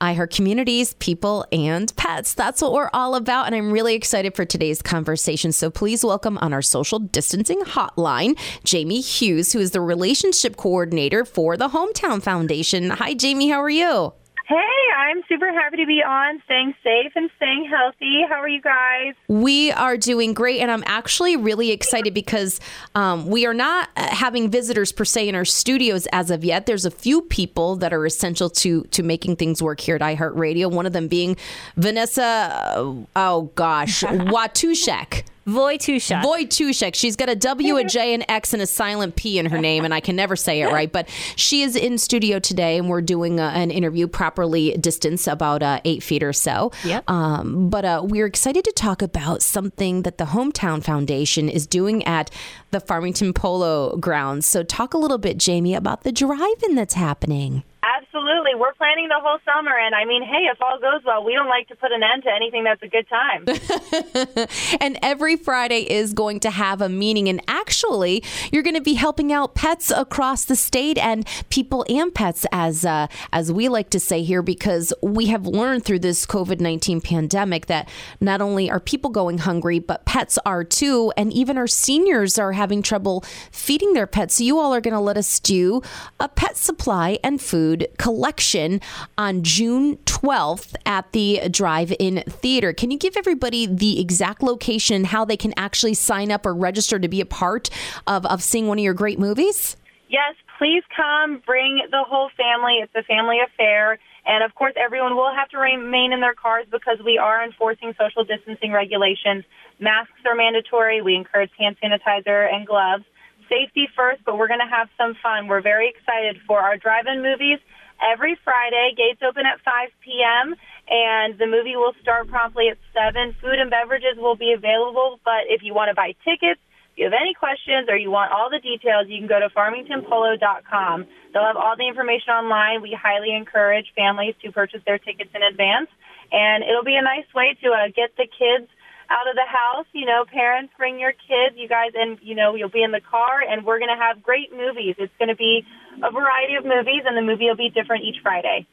iHeart communities, people, and pets. That's what we're all about. And I'm really excited for today's conversation. So please welcome on our social distancing hotline, Jamie Hughes, who is the relationship coordinator for the Hometown Foundation. Hi, Jamie. How are you? Hey, I'm super happy to be on, staying safe and staying healthy. How are you guys? We are doing great, and I'm actually really excited because um, we are not uh, having visitors per se in our studios as of yet. There's a few people that are essential to to making things work here at iHeartRadio. One of them being Vanessa. Uh, oh gosh, Watushek. Wojtuszek. Wojtuszek. She's got a W, a J, an X, and a silent P in her name, and I can never say it right. But she is in studio today, and we're doing a, an interview properly distance about uh, eight feet or so. Yep. Um, but uh, we're excited to talk about something that the Hometown Foundation is doing at the Farmington Polo grounds. So, talk a little bit, Jamie, about the drive-in that's happening. Absolutely. We're planning the whole summer. And I mean, hey, if all goes well, we don't like to put an end to anything that's a good time. and every Friday is going to have a meaning. And actually, you're going to be helping out pets across the state and people and pets, as, uh, as we like to say here, because we have learned through this COVID 19 pandemic that not only are people going hungry, but pets are too. And even our seniors are having trouble feeding their pets. So, you all are going to let us do a pet supply and food collection on June 12th at the Drive In Theater. Can you give everybody the exact location, how they can actually sign up or register to be a part of, of seeing one of your great movies? Yes, please come. Bring the whole family. It's a family affair. And of course, everyone will have to remain in their cars because we are enforcing social distancing regulations. Masks are mandatory. We encourage hand sanitizer and gloves. Safety first, but we're going to have some fun. We're very excited for our drive in movies every Friday. Gates open at 5 p.m. and the movie will start promptly at 7. Food and beverages will be available, but if you want to buy tickets, if you have any questions or you want all the details, you can go to farmingtonpolo.com. They'll have all the information online. We highly encourage families to purchase their tickets in advance, and it'll be a nice way to uh, get the kids out of the house. You know, parents bring your kids, you guys, and you know you'll be in the car, and we're going to have great movies. It's going to be a variety of movies, and the movie will be different each Friday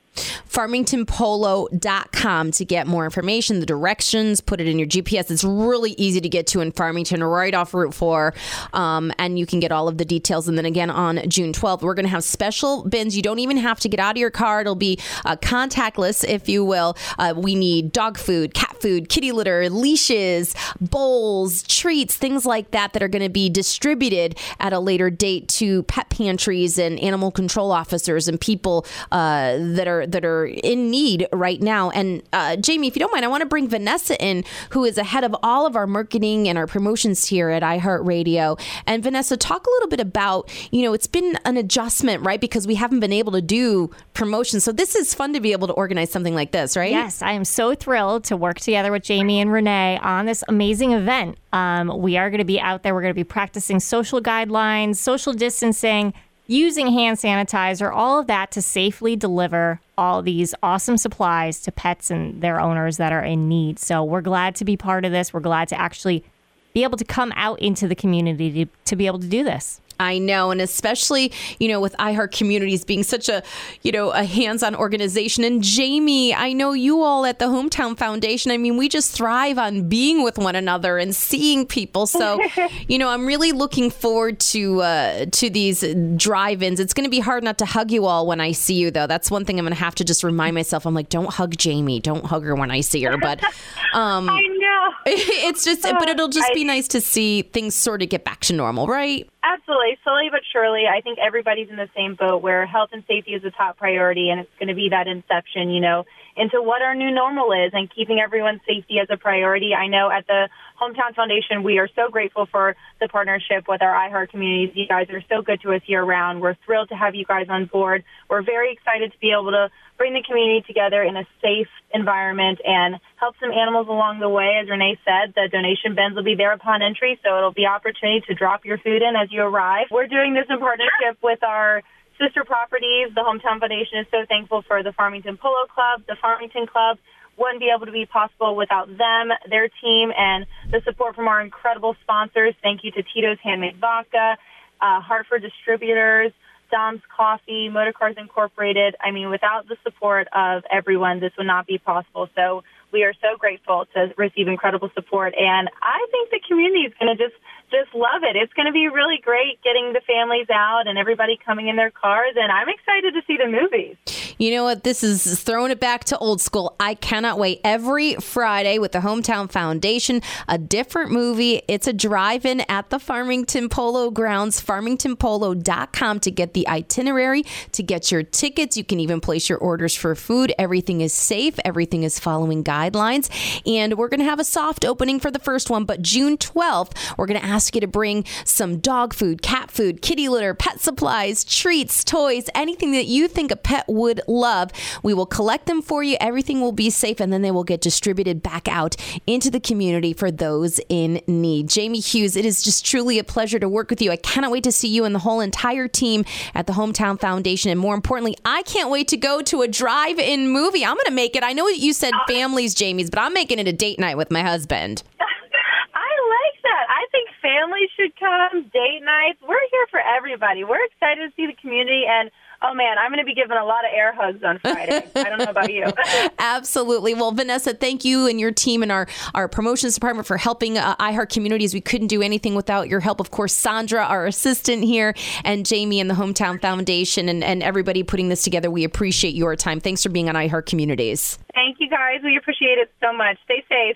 farmingtonpolo.com to get more information, the directions, put it in your GPS. It's really easy to get to in Farmington, right off Route 4. Um, and you can get all of the details. And then again on June 12th, we're going to have special bins. You don't even have to get out of your car. It'll be uh, contactless, if you will. Uh, we need dog food, cat food, kitty litter, leashes, bowls, treats, things like that that are going to be distributed at a later date to pet pantries and animal control officers and people uh, that are that are in need right now. And uh, Jamie, if you don't mind, I want to bring Vanessa in, who is ahead of all of our marketing and our promotions here at iHeartRadio. And Vanessa, talk a little bit about, you know, it's been an adjustment, right? Because we haven't been able to do promotions. So this is fun to be able to organize something like this, right? Yes, I am so thrilled to work together with Jamie and Renee on this amazing event. Um, we are going to be out there. We're going to be practicing social guidelines, social distancing using hand sanitizer, all of that to safely deliver all these awesome supplies to pets and their owners that are in need. So we're glad to be part of this. We're glad to actually be able to come out into the community to, to be able to do this. I know, and especially you know with iHeart Communities being such a you know a hands-on organization. And Jamie, I know you all at the Hometown Foundation. I mean, we just thrive on being with one another and seeing people. So, you know, I'm really looking forward to uh, to these drive-ins. It's going to be hard not to hug you all when I see you, though. That's one thing I'm going to have to just remind myself. I'm like, don't hug Jamie, don't hug her when I see her. But um, I know it's just, but it'll just be nice to see things sort of get back to normal, right? Absolutely. Slowly but surely, I think everybody's in the same boat where health and safety is a top priority, and it's going to be that inception, you know, into what our new normal is and keeping everyone's safety as a priority. I know at the Hometown Foundation, we are so grateful for the partnership with our iHeart communities. You guys are so good to us year round. We're thrilled to have you guys on board. We're very excited to be able to bring the community together in a safe environment and help some animals along the way. As Renee said, the donation bins will be there upon entry, so it'll be opportunity to drop your food in as you arrive. We're doing this in partnership with our sister properties. The Hometown Foundation is so thankful for the Farmington Polo Club, the Farmington Club. Wouldn't be able to be possible without them, their team, and the support from our incredible sponsors. Thank you to Tito's Handmade Vodka, uh, Hartford Distributors, Dom's Coffee, Motorcars Incorporated. I mean, without the support of everyone, this would not be possible. So we are so grateful to receive incredible support, and I think the community is going to just just love it. It's going to be really great getting the families out and everybody coming in their cars, and I'm excited to see the movies. You know what? This is throwing it back to old school. I cannot wait. Every Friday with the Hometown Foundation, a different movie. It's a drive in at the Farmington Polo Grounds, farmingtonpolo.com to get the itinerary, to get your tickets. You can even place your orders for food. Everything is safe, everything is following guidelines. And we're going to have a soft opening for the first one, but June 12th, we're going to ask you to bring some dog food, cat food, kitty litter, pet supplies, treats, toys, anything that you think a pet would love. We will collect them for you. Everything will be safe, and then they will get distributed back out into the community for those in need. Jamie Hughes, it is just truly a pleasure to work with you. I cannot wait to see you and the whole entire team at the Hometown Foundation. And more importantly, I can't wait to go to a drive in movie. I'm going to make it. I know you said families, Jamie's, but I'm making it a date night with my husband. I like that. I think should come, date nights. We're here for everybody. We're excited to see the community and Oh man, I'm going to be giving a lot of air hugs on Friday. I don't know about you. Absolutely. Well, Vanessa, thank you and your team and our our promotions department for helping uh, iHeart Communities. We couldn't do anything without your help. Of course, Sandra, our assistant here, and Jamie and the Hometown Foundation, and, and everybody putting this together. We appreciate your time. Thanks for being on iHeart Communities. Thank you, guys. We appreciate it so much. Stay safe.